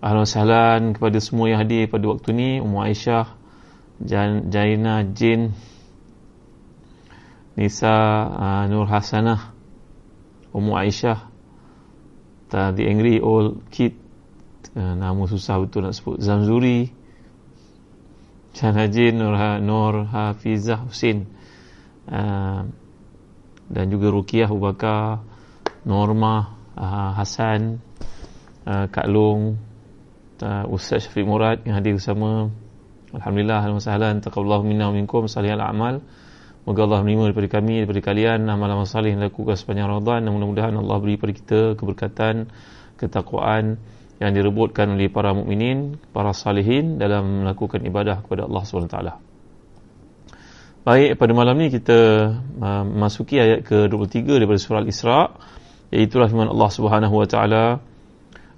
Ahlan sahlan kepada semua yang hadir pada waktu ni. Ummu Aisyah Jaina Jin Nisa uh, Nur Hasanah Ummu Aisyah. The Angry Old Kid. Uh, Nama susah betul nak sebut. Zamzuri Jaina Jin Nur, ha, Nur Hafizah Husin uh, Dan juga Rukiah Ubakar Norma uh, Hasan uh, Kak Long uh, Ustaz Syafiq Murad yang hadir bersama. Alhamdulillah Alhamdulillah Taqaballahu minna wa minkum Salihal amal Moga Allah menerima daripada kami Daripada kalian. Amal-amal salih yang dilakukan sepanjang Ramadan. Dan mudah-mudahan Allah beri pada kita Keberkatan Ketakwaan Yang direbutkan oleh para mukminin Para salihin Dalam melakukan ibadah kepada Allah SWT Baik, pada malam ni kita uh, Masuki ayat ke-23 Daripada surah Al-Isra' Iaitulah firman Allah Subhanahu Wa Taala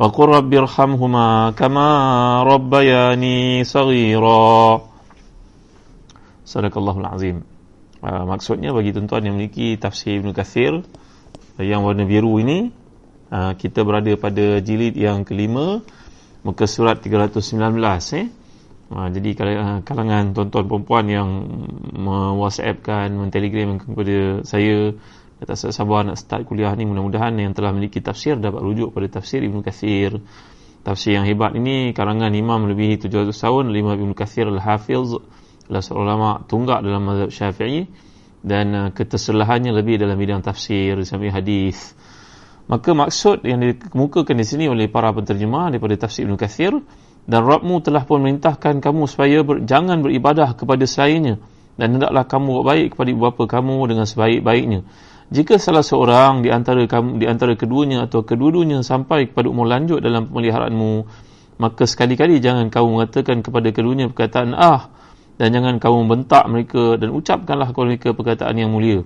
وقل رب ارحمهما كما ربياني صغيرا صدق الله العظيم uh, maksudnya bagi tuan-tuan yang memiliki tafsir Ibn Kathir yang warna biru ini uh, kita berada pada jilid yang kelima muka surat 319 eh uh, jadi kalangan tuan-tuan perempuan yang me-whatsappkan men-telegram kepada saya kata saya sabar nak start kuliah ni mudah-mudahan yang telah memiliki tafsir dapat rujuk pada tafsir Ibn Kathir. Tafsir yang hebat ini karangan imam lebih 700 tahun Imam Ibn Kathir Al-Hafiz adalah seorang ulama tunggak dalam mazhab syafi'i dan uh, keterselahannya lebih dalam bidang tafsir sampai hadis. Maka maksud yang dikemukakan di sini oleh para penterjemah daripada tafsir Ibn Kathir dan Rabbmu telah pun merintahkan kamu supaya ber, jangan beribadah kepada selainnya dan hendaklah kamu buat baik kepada ibu bapa kamu dengan sebaik-baiknya jika salah seorang di antara di antara keduanya atau kedua-duanya sampai kepada umur lanjut dalam pemeliharaanmu maka sekali-kali jangan kamu mengatakan kepada keduanya perkataan ah dan jangan kamu membentak mereka dan ucapkanlah kepada mereka perkataan yang mulia.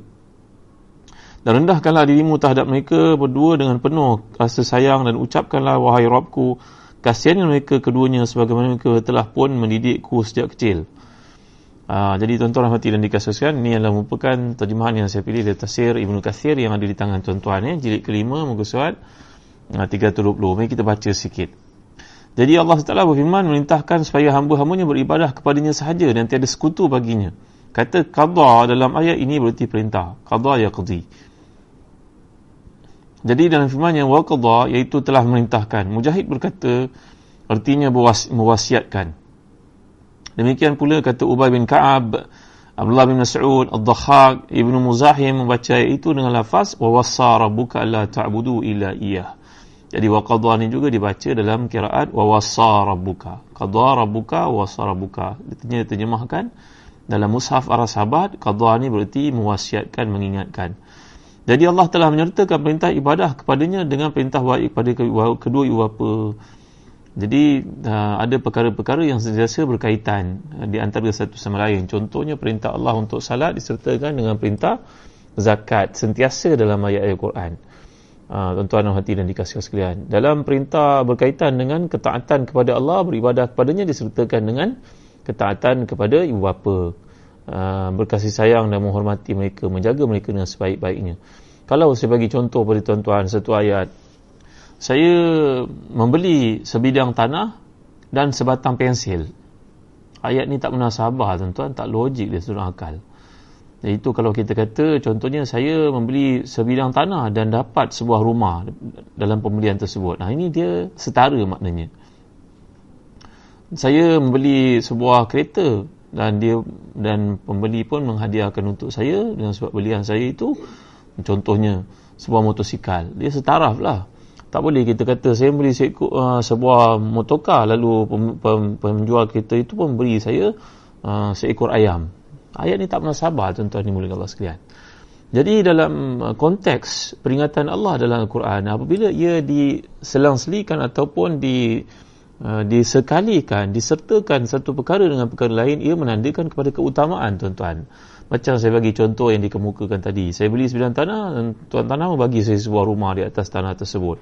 Dan rendahkanlah dirimu terhadap mereka berdua dengan penuh rasa sayang dan ucapkanlah wahai Rabbku kasihan mereka keduanya sebagaimana mereka telah pun mendidikku sejak kecil Uh, jadi tuan-tuan rahmati dan dikasihkan ini adalah merupakan terjemahan yang saya pilih dari tafsir Ibnu Kathir yang ada di tangan tuan-tuan ya, jilid kelima muka surat uh, 320 mari kita baca sikit. Jadi Allah Taala berfirman merintahkan supaya hamba-hambanya beribadah kepadanya sahaja dan tiada sekutu baginya. Kata qada dalam ayat ini berarti perintah. Qada ya qadi jadi dalam firman yang wa qada iaitu telah merintahkan. Mujahid berkata artinya mewasiatkan Demikian pula kata Ubay bin Ka'ab, Abdullah bin Mas'ud, Ad-Dhahhak, Ibnu Muzahim membaca itu dengan lafaz wassa rabbuka alla ta'budu illa iyyah. Jadi wa qadha ni juga dibaca dalam kiraat wa wassa rabbuka. Qadha rabbuka wa wassa rabbuka. Artinya diterjemahkan dalam mushaf para sahabat qadha ni berarti mewasiatkan mengingatkan. Jadi Allah telah menyertakan perintah ibadah kepadanya dengan perintah baik kepada kedua ibu bapa jadi uh, ada perkara-perkara yang sentiasa berkaitan uh, di antara satu sama lain. Contohnya perintah Allah untuk salat disertakan dengan perintah zakat sentiasa dalam ayat-ayat Quran. Uh, tuan-tuan hati dan dikasih sekalian. Dalam perintah berkaitan dengan ketaatan kepada Allah, beribadah kepadanya disertakan dengan ketaatan kepada ibu bapa. Berkasih sayang dan menghormati mereka, menjaga mereka dengan sebaik-baiknya. Kalau saya bagi contoh pada tuan-tuan satu ayat saya membeli sebidang tanah dan sebatang pensil. Ayat ni tak pernah sabar tuan-tuan, tak logik dia sudah akal. Itu kalau kita kata contohnya saya membeli sebidang tanah dan dapat sebuah rumah dalam pembelian tersebut. Nah ini dia setara maknanya. saya membeli sebuah kereta dan dia dan pembeli pun menghadiahkan untuk saya dengan sebab belian saya itu contohnya sebuah motosikal dia setaraf lah tak boleh kita kata saya beli seekor, uh, sebuah motoka lalu pem, pem, penjual kereta itu pun beri saya uh, seekor ayam. Ayat ni tak pernah sabar tuan-tuan ni mulia Allah sekalian. Jadi dalam uh, konteks peringatan Allah dalam Al-Quran apabila ia diselang-selikan ataupun di uh, disekalikan disertakan satu perkara dengan perkara lain ia menandakan kepada keutamaan tuan-tuan macam saya bagi contoh yang dikemukakan tadi. Saya beli sebilan tanah dan tuan tanah bagi saya sebuah rumah di atas tanah tersebut.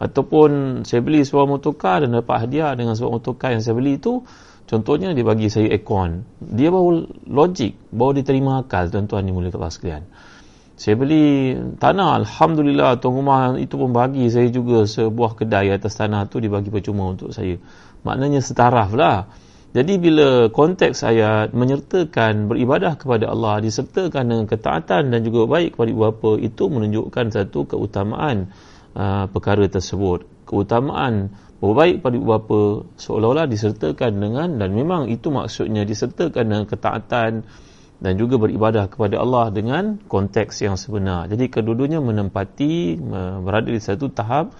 Ataupun saya beli sebuah motorkar dan dapat hadiah dengan sebuah motorkar yang saya beli itu. Contohnya dia bagi saya aircon. Dia baru logik, baru diterima akal tuan-tuan ni mulia kelas sekalian. Saya beli tanah, Alhamdulillah tuan rumah itu pun bagi saya juga sebuah kedai atas tanah tu dibagi percuma untuk saya. Maknanya setaraf lah. Jadi bila konteks ayat menyertakan beribadah kepada Allah disertakan dengan ketaatan dan juga baik kepada ibu bapa itu menunjukkan satu keutamaan uh, perkara tersebut. Keutamaan berbaik pada ibu bapa seolah-olah disertakan dengan dan memang itu maksudnya disertakan dengan ketaatan dan juga beribadah kepada Allah dengan konteks yang sebenar. Jadi kedua-duanya menempati uh, berada di satu tahap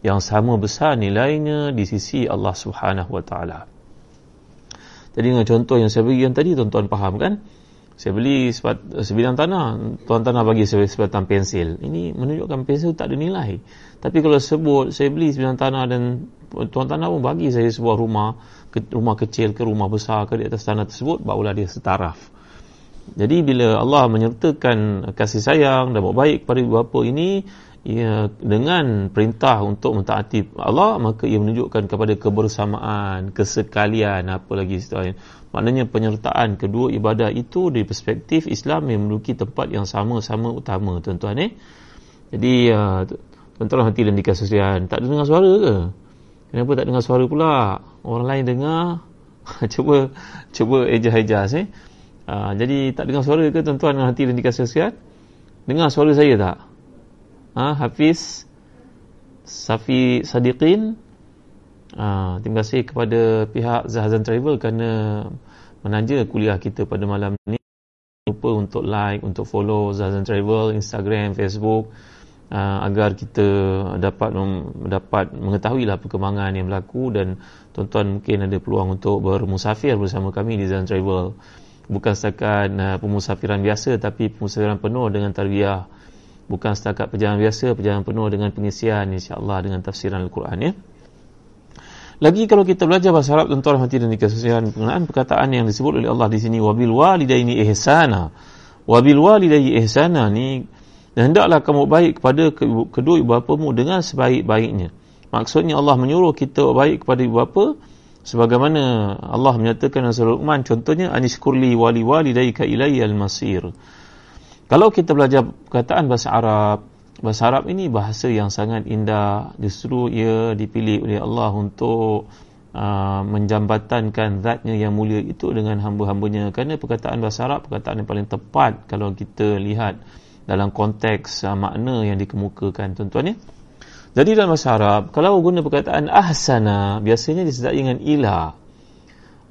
yang sama besar nilainya di sisi Allah Subhanahu Wa Taala. Jadi dengan contoh yang saya bagi yang tadi tuan-tuan faham kan? Saya beli sebat, sebidang tanah, tuan tanah bagi saya sebatang pensil. Ini menunjukkan pensil tak ada nilai. Tapi kalau sebut saya beli sebidang tanah dan tuan tanah pun bagi saya sebuah rumah, ke, rumah kecil ke rumah besar ke di atas tanah tersebut, barulah dia setaraf. Jadi bila Allah menyertakan kasih sayang dan baik kepada bapa ini, ia dengan perintah untuk mentaati Allah maka ia menunjukkan kepada kebersamaan kesekalian apa lagi seterusnya maknanya penyertaan kedua ibadah itu dari perspektif Islam yang memiliki tempat yang sama-sama utama tuan-tuan eh. Jadi tuan-tuan hati dan dikasihkan. Tak dengar suara ke? Kenapa tak dengar suara pula? Orang lain dengar? Cuba cuba ejas-ejas eh. Uh, jadi tak dengar suara ke tuan-tuan? Hati dan dikasihkan. Dengar suara saya tak ha, Hafiz Safi Sadiqin. Ha, terima kasih kepada pihak Zahazan Travel kerana menanja kuliah kita pada malam ni. Lupa untuk like, untuk follow Zahazan Travel, Instagram, Facebook uh, agar kita dapat dapat mengetahui lah perkembangan yang berlaku dan tuan-tuan mungkin ada peluang untuk bermusafir bersama kami di Zahazan Travel. Bukan setakat uh, pemusafiran biasa tapi pemusafiran penuh dengan tarbiyah bukan setakat perjalanan biasa perjalanan penuh dengan pengisian insya-Allah dengan tafsiran al-Quran ya. Lagi kalau kita belajar bahasa Arab tuan-tuan hati dan dikasihan pengenaan perkataan yang disebut oleh Allah di sini wabil walidaini ihsana. Wabil walidaini ihsana ni dan hendaklah kamu baik kepada kedua ibu bapamu dengan sebaik-baiknya. Maksudnya Allah menyuruh kita baik kepada ibu bapa sebagaimana Allah menyatakan dalam surah Luqman contohnya anishkurli wali walidayka ilayya al-masir kalau kita belajar perkataan bahasa Arab, bahasa Arab ini bahasa yang sangat indah. Justru ia dipilih oleh Allah untuk uh, menjambatankan zatnya yang mulia itu dengan hamba-hambanya. Kerana perkataan bahasa Arab, perkataan yang paling tepat kalau kita lihat dalam konteks uh, makna yang dikemukakan tuan-tuan ya. Jadi dalam bahasa Arab, kalau guna perkataan ahsana, biasanya disertai dengan ila.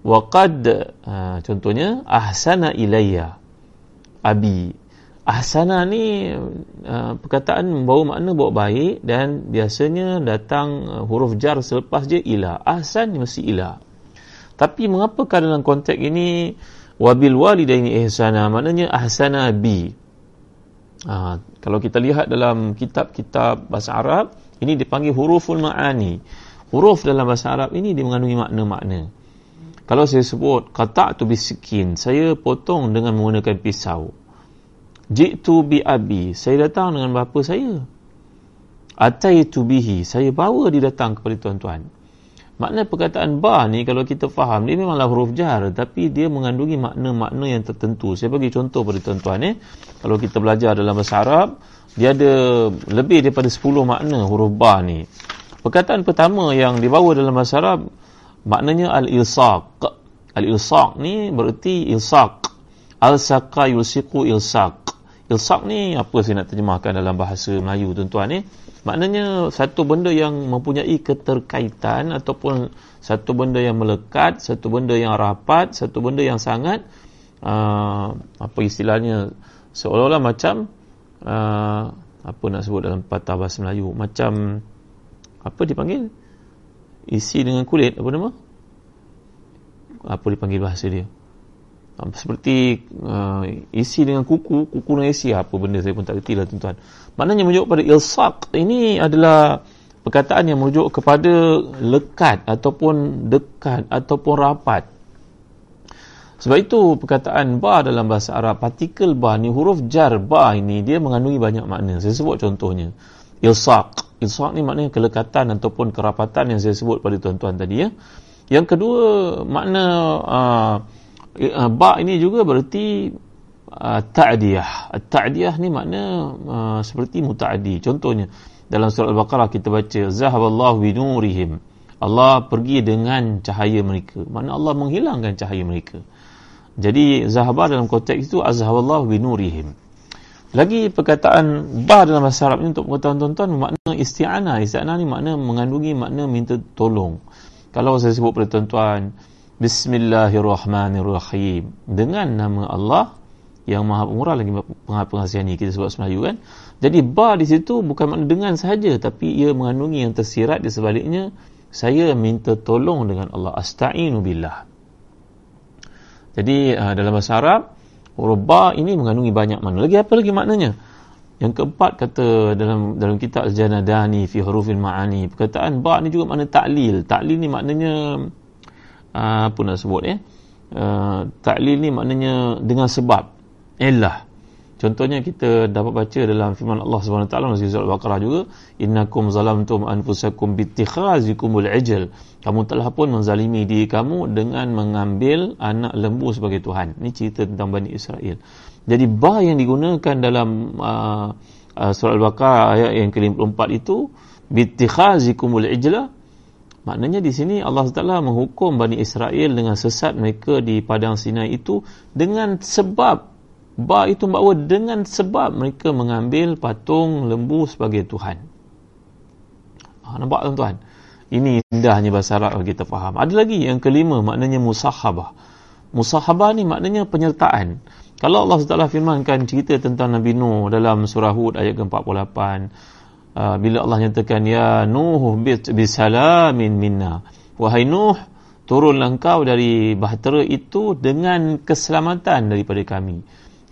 Waqad, uh, contohnya, ahsana ilayya. Abi, ahsana ni uh, perkataan membawa makna bawa baik dan biasanya datang uh, huruf jar selepas je ila. Ahsan mesti ila. Tapi mengapa dalam konteks ini? Wabil walidaini ihsana maknanya ahsana bi. Uh, kalau kita lihat dalam kitab-kitab bahasa Arab ini dipanggil huruful ma'ani. Huruf dalam bahasa Arab ini dia mengandungi makna-makna. Kalau saya sebut kata tu bisikin saya potong dengan menggunakan pisau Jitu bi abi, saya datang dengan bapa saya. Ataitu bihi, saya bawa dia datang kepada tuan-tuan. Makna perkataan ba ni kalau kita faham dia memanglah huruf jar tapi dia mengandungi makna-makna yang tertentu. Saya bagi contoh pada tuan-tuan eh. Kalau kita belajar dalam bahasa Arab, dia ada lebih daripada 10 makna huruf ba ni. Perkataan pertama yang dibawa dalam bahasa Arab maknanya al-ilsaq. Al-ilsaq ni bererti ilsaq. Al-saqa yulsiqu ilsaq. Ilsaq ni apa saya nak terjemahkan dalam bahasa Melayu tuan-tuan ni? Maknanya satu benda yang mempunyai keterkaitan ataupun satu benda yang melekat, satu benda yang rapat, satu benda yang sangat uh, apa istilahnya seolah-olah macam uh, apa nak sebut dalam patah bahasa Melayu? Macam apa dipanggil? Isi dengan kulit apa nama? Apa dipanggil bahasa dia seperti uh, isi dengan kuku kuku dengan isi apa benda saya pun tak kerti lah tuan-tuan. Maknanya merujuk pada ilsaq ini adalah perkataan yang merujuk kepada lekat ataupun dekat ataupun rapat. Sebab itu perkataan ba dalam bahasa Arab partikel ba ni huruf jar ba ini dia mengandungi banyak makna. Saya sebut contohnya ilsaq ilsaq ni maknanya kelekatan ataupun kerapatan yang saya sebut pada tuan-tuan tadi ya. Yang kedua makna uh, uh, ba ini juga berarti uh, ta'diyah. Ta'diyah ni makna uh, seperti mutaaddi. Contohnya dalam surah Al-Baqarah kita baca zahaballahu binurihim. Allah pergi dengan cahaya mereka. Makna Allah menghilangkan cahaya mereka. Jadi zahaba dalam konteks itu azhaballahu binurihim. Lagi perkataan ba dalam bahasa Arab ini untuk pengetahuan tuan-tuan makna isti'anah. Isti'anah ni makna mengandungi makna minta tolong. Kalau saya sebut pada tuan-tuan Bismillahirrahmanirrahim. Dengan nama Allah yang maha pemurah lagi pengasihan ini kita sebut Melayu kan? Jadi ba di situ bukan makna dengan sahaja tapi ia mengandungi yang tersirat di sebaliknya. Saya minta tolong dengan Allah. Asta'inu billah. Jadi uh, dalam bahasa Arab huruf ba ini mengandungi banyak makna. Lagi apa lagi maknanya? Yang keempat kata dalam dalam kitab Al-Janadani fi hurufil ma'ani perkataan ba ni juga makna ta'lil. Ta'lil ni maknanya Ah, apa nak sebut ya uh, taklil ni maknanya dengan sebab. Illah contohnya kita dapat baca dalam firman Allah Subhanahu taala dalam surah al-baqarah juga innakum zalamtum anfusakum bittikhazikumul ajal kamu telah pun menzalimi diri kamu dengan mengambil anak lembu sebagai tuhan. Ini cerita tentang Bani Israel. Jadi ba yang digunakan dalam uh, uh, surah al-baqarah ayat yang ke-54 itu bittikhazikumul ajla Maknanya di sini Allah Taala menghukum Bani Israel dengan sesat mereka di padang Sinai itu dengan sebab ba itu bahawa dengan sebab mereka mengambil patung lembu sebagai tuhan. Ha, nampak tuan-tuan? Ini indahnya bahasa Arab yang kita faham. Ada lagi yang kelima maknanya musahabah. Musahabah ni maknanya penyertaan. Kalau Allah Taala firmankan cerita tentang Nabi Nuh dalam surah Hud ayat ke-48 uh, bila Allah nyatakan ya nuh bisalamin minna. Wahai nuh turunlah engkau dari bahtera itu dengan keselamatan daripada kami.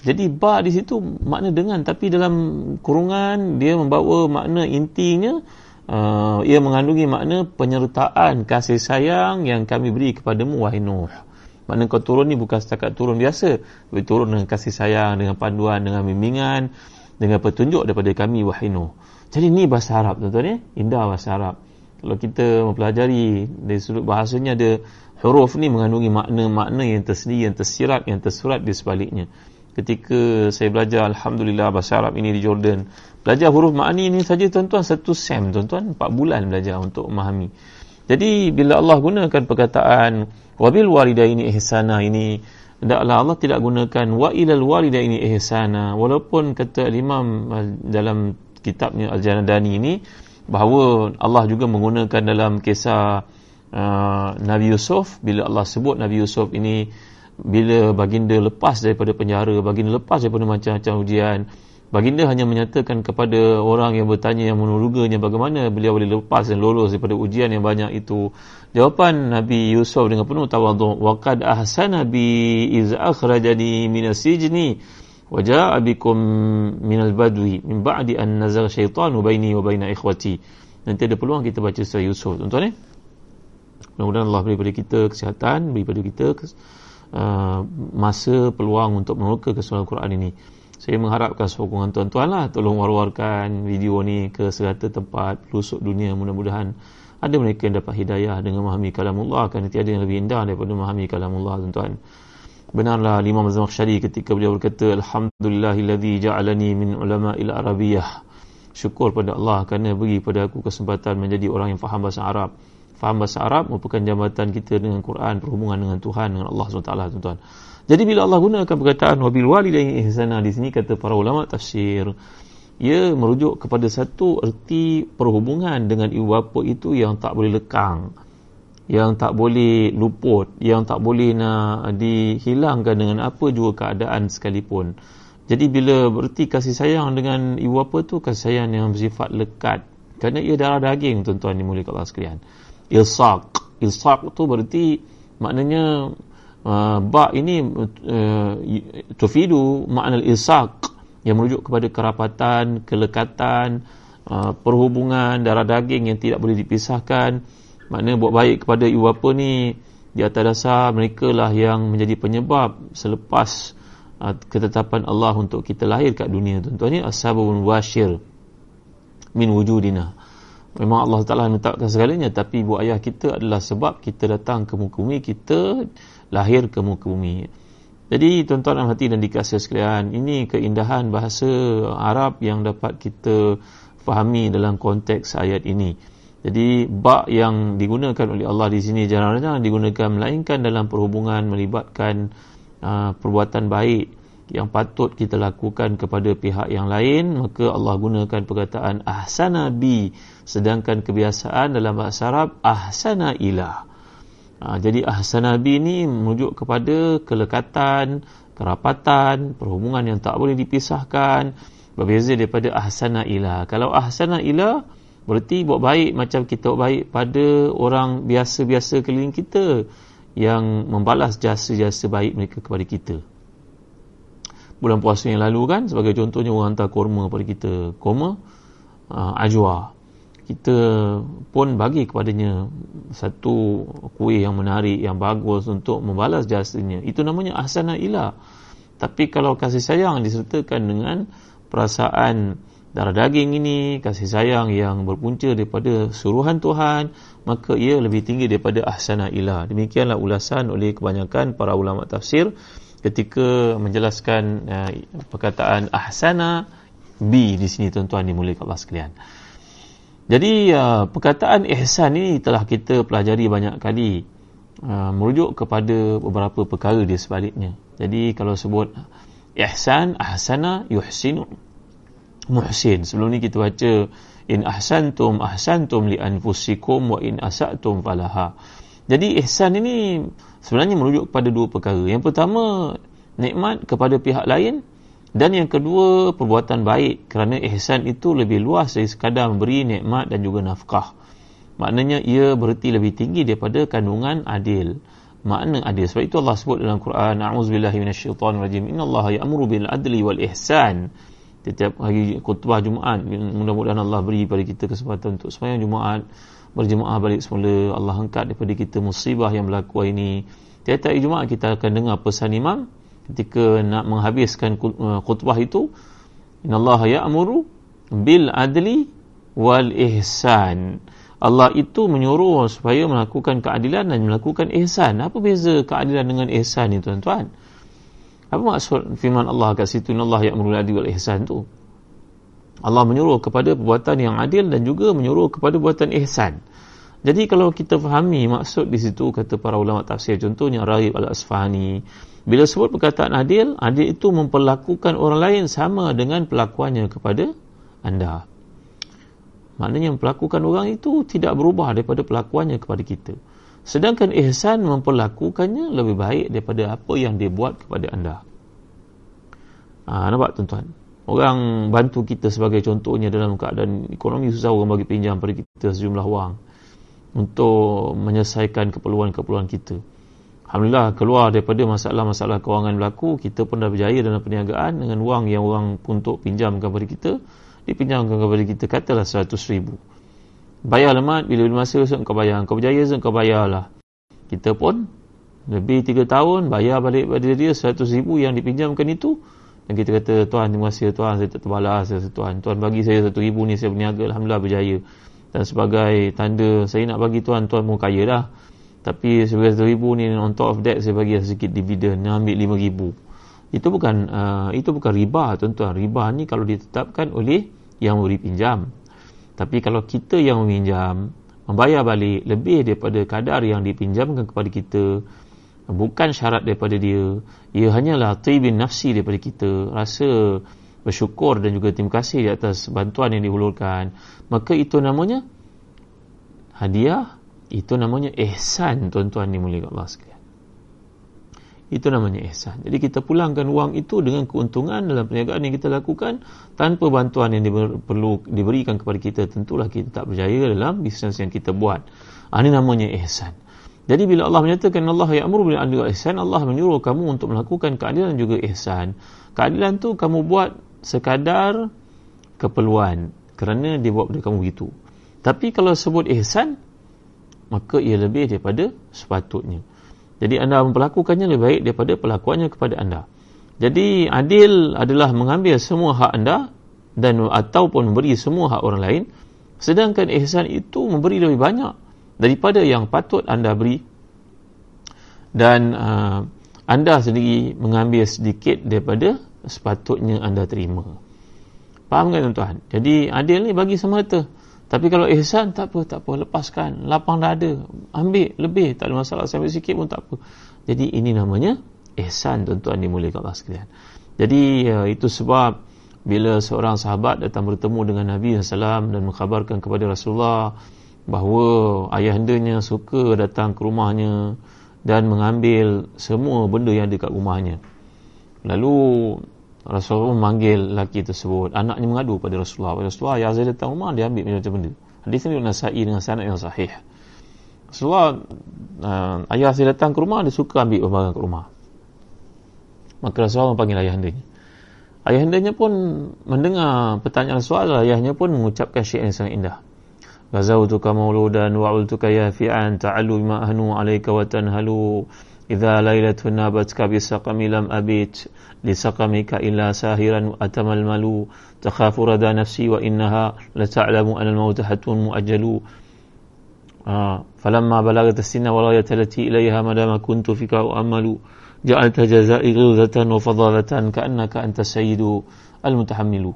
Jadi ba di situ makna dengan tapi dalam kurungan dia membawa makna intinya uh, ia mengandungi makna penyertaan kasih sayang yang kami beri kepadamu wahai nuh. Makna kau turun ni bukan setakat turun biasa. Tapi turun dengan kasih sayang dengan panduan dengan bimbingan dengan petunjuk daripada kami wahai nuh jadi ni bahasa Arab tuan-tuan ya. Indah bahasa Arab. Kalau kita mempelajari dari sudut bahasanya ada huruf ni mengandungi makna-makna yang tersendiri, yang tersirat, yang tersurat di sebaliknya. Ketika saya belajar Alhamdulillah bahasa Arab ini di Jordan. Belajar huruf makni ini saja tuan-tuan satu sem tuan-tuan. Empat bulan belajar untuk memahami. Jadi bila Allah gunakan perkataan wabil walidaini ihsana ini hendaklah Allah tidak gunakan wa ilal walidaini ihsana walaupun kata imam dalam kitabnya Al-Janadani ini bahawa Allah juga menggunakan dalam kisah uh, Nabi Yusuf. Bila Allah sebut Nabi Yusuf ini bila baginda lepas daripada penjara baginda lepas daripada macam-macam ujian baginda hanya menyatakan kepada orang yang bertanya yang menuruganya bagaimana beliau boleh lepas dan lolos daripada ujian yang banyak itu. Jawapan Nabi Yusuf dengan penuh tawadhu waqad ahsana bi iz akhrajani minas sijni وجاء بكم من البدو من بعد أن نزغ الشيطان بيني وبين إخوتي nanti ada peluang kita baca surah Yusuf tuan-tuan eh mudah-mudahan Allah beri pada kita kesihatan beri pada kita uh, masa peluang untuk meneroka keseluruhan Quran ini saya mengharapkan sokongan tuan-tuan lah tolong war-warkan video ni ke segala tempat pelusuk dunia mudah-mudahan ada mereka yang dapat hidayah dengan memahami kalamullah kerana tiada yang lebih indah daripada memahami kalamullah tuan-tuan benarlah Imam Zamakhsyari ketika beliau berkata alhamdulillahilladzi ja'alani min ulama'il arabiyyah syukur pada Allah kerana beri pada aku kesempatan menjadi orang yang faham bahasa Arab. Faham bahasa Arab merupakan jambatan kita dengan Quran perhubungan dengan Tuhan dengan Allah SWT tuan-tuan. Jadi bila Allah gunakan perkataan wabil walidaini ihsana di sini kata para ulama tafsir ia merujuk kepada satu erti perhubungan dengan ibu bapa itu yang tak boleh lekang yang tak boleh luput yang tak boleh nak dihilangkan dengan apa juga keadaan sekalipun. Jadi bila berarti kasih sayang dengan ibu bapa tu kasih sayang yang bersifat lekat. Kerana ia darah daging tuan-tuan dimuliakan Allah sekalian. Ilsaq. Ilsaq tu berarti maknanya uh, ba ini uh, tufidu makna ilsaq yang merujuk kepada kerapatan, kelekatan, uh, perhubungan darah daging yang tidak boleh dipisahkan. Maknanya buat baik kepada ibu bapa ni di atas dasar mereka lah yang menjadi penyebab selepas uh, ketetapan Allah untuk kita lahir kat dunia tuan-tuan ni asbabun washir min wujudina. Memang Allah Taala menetapkan segalanya tapi ibu ayah kita adalah sebab kita datang ke muka bumi, kita lahir ke muka bumi. Jadi tuan-tuan dan hati dan dikasih sekalian, ini keindahan bahasa Arab yang dapat kita fahami dalam konteks ayat ini. Jadi bak yang digunakan oleh Allah di sini jarang-jarang digunakan melainkan dalam perhubungan melibatkan uh, perbuatan baik yang patut kita lakukan kepada pihak yang lain maka Allah gunakan perkataan ahsana bi sedangkan kebiasaan dalam bahasa Arab ahsana ilah Ha, jadi ahsan nabi ni merujuk kepada kelekatan, kerapatan, perhubungan yang tak boleh dipisahkan. Berbeza daripada ahsana ilah. Kalau ahsana ilah berarti buat baik macam kita buat baik pada orang biasa-biasa keliling kita yang membalas jasa-jasa baik mereka kepada kita. Bulan puasa yang lalu kan sebagai contohnya orang hantar korma kepada kita. Korma uh, ajwa kita pun bagi kepadanya satu kuih yang menarik yang bagus untuk membalas jasanya itu namanya ahsana ilah tapi kalau kasih sayang disertakan dengan perasaan darah daging ini kasih sayang yang berpunca daripada suruhan Tuhan maka ia lebih tinggi daripada ahsana ilah demikianlah ulasan oleh kebanyakan para ulama tafsir ketika menjelaskan uh, perkataan ahsana bi di sini tuan-tuan dimuliakan Allah sekalian jadi uh, perkataan ihsan ini telah kita pelajari banyak kali uh, merujuk kepada beberapa perkara di sebaliknya. Jadi kalau sebut ihsan, ahsana, yuhsinu. Muhsin. Sebelum ni kita baca in ahsantum ahsantum li anfusikum wa in asatum falaha. Jadi ihsan ini sebenarnya merujuk kepada dua perkara. Yang pertama nikmat kepada pihak lain dan yang kedua, perbuatan baik kerana ihsan itu lebih luas dari sekadar memberi nikmat dan juga nafkah. Maknanya ia bererti lebih tinggi daripada kandungan adil. Makna adil. Sebab itu Allah sebut dalam Quran, A'udzubillahi minasyaitanirrajim. Innallaha ya'muru bil adli wal ihsan. Setiap hari khutbah Jumaat, mudah-mudahan Allah beri pada kita kesempatan untuk sembahyang Jumaat, berjemaah balik semula. Allah angkat daripada kita musibah yang berlaku hari ini. Tiap-tiap Jumaat kita akan dengar pesan imam ketika nak menghabiskan uh, khutbah itu innallaha ya'muru bil adli wal ihsan Allah itu menyuruh supaya melakukan keadilan dan melakukan ihsan apa beza keadilan dengan ihsan ni tuan-tuan apa maksud firman Allah kat situ ya'muru bil adli wal ihsan tu Allah menyuruh kepada perbuatan yang adil dan juga menyuruh kepada perbuatan ihsan jadi kalau kita fahami maksud di situ kata para ulama tafsir contohnya Rahib Al-Asfahani bila sebut perkataan adil, adil itu memperlakukan orang lain sama dengan pelakuannya kepada anda. Maknanya memperlakukan orang itu tidak berubah daripada pelakuannya kepada kita. Sedangkan ihsan memperlakukannya lebih baik daripada apa yang dia buat kepada anda. Ha, nampak tuan-tuan? Orang bantu kita sebagai contohnya dalam keadaan ekonomi susah orang bagi pinjam pada kita sejumlah wang untuk menyelesaikan keperluan-keperluan kita. Alhamdulillah keluar daripada masalah-masalah kewangan berlaku kita pun dah berjaya dalam perniagaan dengan wang yang orang untuk pinjamkan kepada kita dipinjamkan kepada kita katalah 100 ribu bayar lemat bila-bila masa esok kau bayar. Kau berjaya esok kau bayarlah. Kita pun lebih 3 tahun bayar balik pada dia 100 ribu yang dipinjamkan itu. Dan kita kata tuan terima kasih tuan. Saya tak terbalas saya tuan. Tuan bagi saya 1 ribu ni saya berniaga Alhamdulillah berjaya. Dan sebagai tanda saya nak bagi tuan. Tuan mau kaya dah. Tapi sebelas ribu ni on top of that saya bagi sedikit dividen yang ambil lima ribu. Itu bukan uh, itu bukan riba tuan-tuan. Riba ni kalau ditetapkan oleh yang memberi pinjam tapi kalau kita yang meminjam membayar balik lebih daripada kadar yang dipinjamkan kepada kita bukan syarat daripada dia ia hanyalah tibin nafsi daripada kita rasa bersyukur dan juga terima kasih di atas bantuan yang dihulurkan maka itu namanya hadiah itu namanya ihsan tuan-tuan dimuliakan Allah sekalian itu namanya ihsan. Jadi kita pulangkan wang itu dengan keuntungan dalam perniagaan yang kita lakukan tanpa bantuan yang diber, perlu diberikan kepada kita. Tentulah kita tak berjaya dalam bisnes yang kita buat. Ha, ini namanya ihsan. Jadi bila Allah menyatakan Allah ya'muru bil adli wal ihsan, Allah menyuruh kamu untuk melakukan keadilan juga ihsan. Keadilan tu kamu buat sekadar keperluan kerana dia buat pada kamu begitu. Tapi kalau sebut ihsan, maka ia lebih daripada sepatutnya. Jadi anda memperlakukannya lebih baik daripada perlakuannya kepada anda. Jadi adil adalah mengambil semua hak anda dan ataupun memberi semua hak orang lain. Sedangkan ihsan itu memberi lebih banyak daripada yang patut anda beri. Dan uh, anda sendiri mengambil sedikit daripada sepatutnya anda terima. Faham kan tuan-tuan? Jadi adil ni bagi semata. Tapi kalau ihsan tak apa, tak apa, lepaskan. Lapang dah ada. Ambil lebih, tak ada masalah. Sampai sikit pun tak apa. Jadi ini namanya ihsan tuan-tuan dimulai Allah sekalian. Jadi uh, itu sebab bila seorang sahabat datang bertemu dengan Nabi SAW dan mengkhabarkan kepada Rasulullah bahawa ayahandanya suka datang ke rumahnya dan mengambil semua benda yang ada kat rumahnya. Lalu Rasulullah memanggil lelaki tersebut. Anaknya mengadu pada Rasulullah. Rasulullah yang saya datang rumah dia ambil macam benda. Hadis ini nasai dengan sanad yang sahih. Rasulullah uh, ayah saya datang ke rumah dia suka ambil barang ke rumah. Maka Rasulullah memanggil ayahandanya ayahandanya pun mendengar pertanyaan Rasulullah. Ayahnya pun mengucapkan syiar yang sangat indah. Gazautuka mauludan wa'ultuka yafi'an ta'alu bima ahnu alaika wa tanhalu Iza laylatu nabat ka bisakami lam abit Lisakamika illa sahiran atamal malu Takhafu rada nafsi wa innaha Lata'alamu anal mautahatun muajjalu ha, Falamma balagat asinna walaya talati ilayha Madama kuntu fikau amalu Ja'alta jazai gilzatan wa fadalatan Ka'annaka anta sayidu al-mutahamilu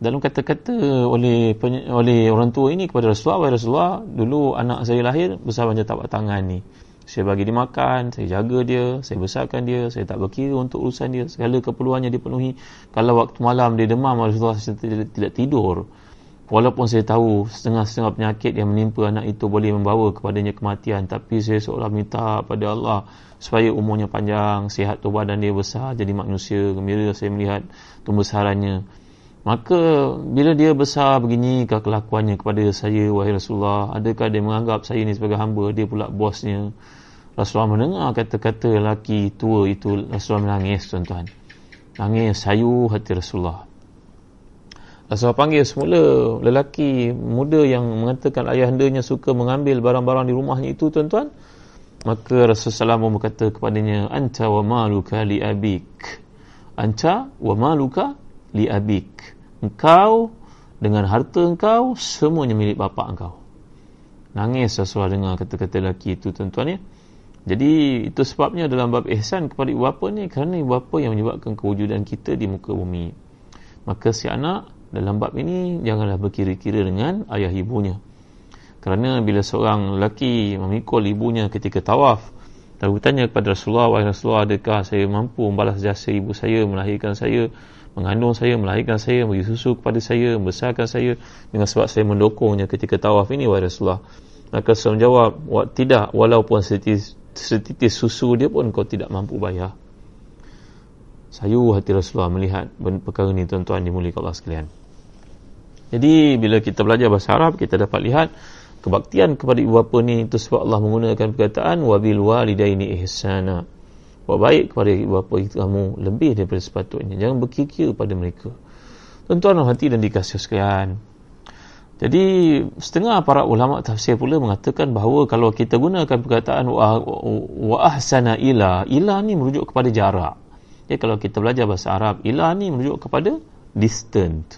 dalam kata-kata oleh oleh orang tua ini kepada Rasulullah, Rasulullah dulu anak saya lahir besar macam tapak tangan ni saya bagi dia makan, saya jaga dia, saya besarkan dia, saya tak berkira untuk urusan dia, segala keperluannya dipenuhi. Kalau waktu malam dia demam, Rasulullah tidak, tidak tidur. Walaupun saya tahu setengah-setengah penyakit yang menimpa anak itu boleh membawa kepadanya kematian, tapi saya seolah minta pada Allah supaya umurnya panjang, sihat tubuh badan dia besar, jadi manusia, gembira saya melihat pembesarannya. Maka bila dia besar begini kelakuannya kepada saya wahai Rasulullah, adakah dia menganggap saya ini sebagai hamba, dia pula bosnya? Rasulullah mendengar kata-kata lelaki tua itu Rasulullah menangis tuan-tuan. Nangis sayu hati Rasulullah. Rasulullah panggil semula lelaki muda yang mengatakan ayahandanya suka mengambil barang-barang di rumahnya itu tuan-tuan. Maka Rasulullah SAW berkata kepadanya anta wa maluka li abik. Anta wa maluka li abik. Engkau dengan harta engkau semuanya milik bapa engkau. Nangis Rasulullah dengar kata-kata lelaki itu tuan-tuan ya jadi itu sebabnya dalam bab ihsan kepada ibu bapa ni kerana ibu bapa yang menyebabkan kewujudan kita di muka bumi. Maka si anak dalam bab ini janganlah berkira-kira dengan ayah ibunya. Kerana bila seorang lelaki memikul ibunya ketika tawaf lalu bertanya kepada Rasulullah, "Wahai Rasulullah, adakah saya mampu membalas jasa ibu saya melahirkan saya, mengandung saya, melahirkan saya, memberi susu kepada saya, membesarkan saya dengan sebab saya mendukungnya ketika tawaf ini, wahai Rasulullah?" Maka Rasulullah menjawab, "Tidak, walaupun setiap setitis susu dia pun kau tidak mampu bayar. Sayu hati Rasulullah melihat perkara ni tuan-tuan dimulai Allah sekalian. Jadi bila kita belajar bahasa Arab kita dapat lihat kebaktian kepada ibu bapa ni itu sebab Allah menggunakan perkataan wabil walidaini ihsana. Buat baik kepada ibu bapa kamu lebih daripada sepatutnya. Jangan berkikir pada mereka. Tuan-tuan hati dan dikasih sekalian jadi setengah para ulama tafsir pula mengatakan bahawa kalau kita gunakan perkataan wa, wa ahsana ila, ila ni merujuk kepada jarak. Ya kalau kita belajar bahasa Arab, ila ni merujuk kepada distant.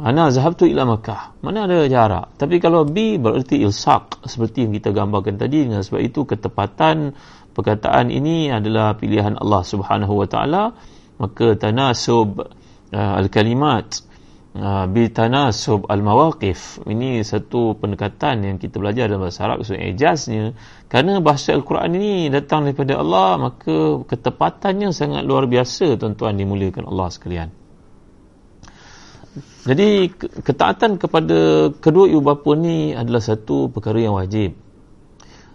Ana zahabtu ila Makkah. Mana ada jarak. Tapi kalau bi berarti ilsaq seperti yang kita gambarkan tadi dengan sebab itu ketepatan perkataan ini adalah pilihan Allah Subhanahu wa taala maka tanasub uh, al-kalimat bitanasub al-mawaqif ini satu pendekatan yang kita belajar dalam bahasa Arab so ejaznya kerana bahasa Al-Quran ini datang daripada Allah maka ketepatannya sangat luar biasa tuan-tuan dimuliakan Allah sekalian Jadi ketaatan kepada kedua ibu bapa ni adalah satu perkara yang wajib.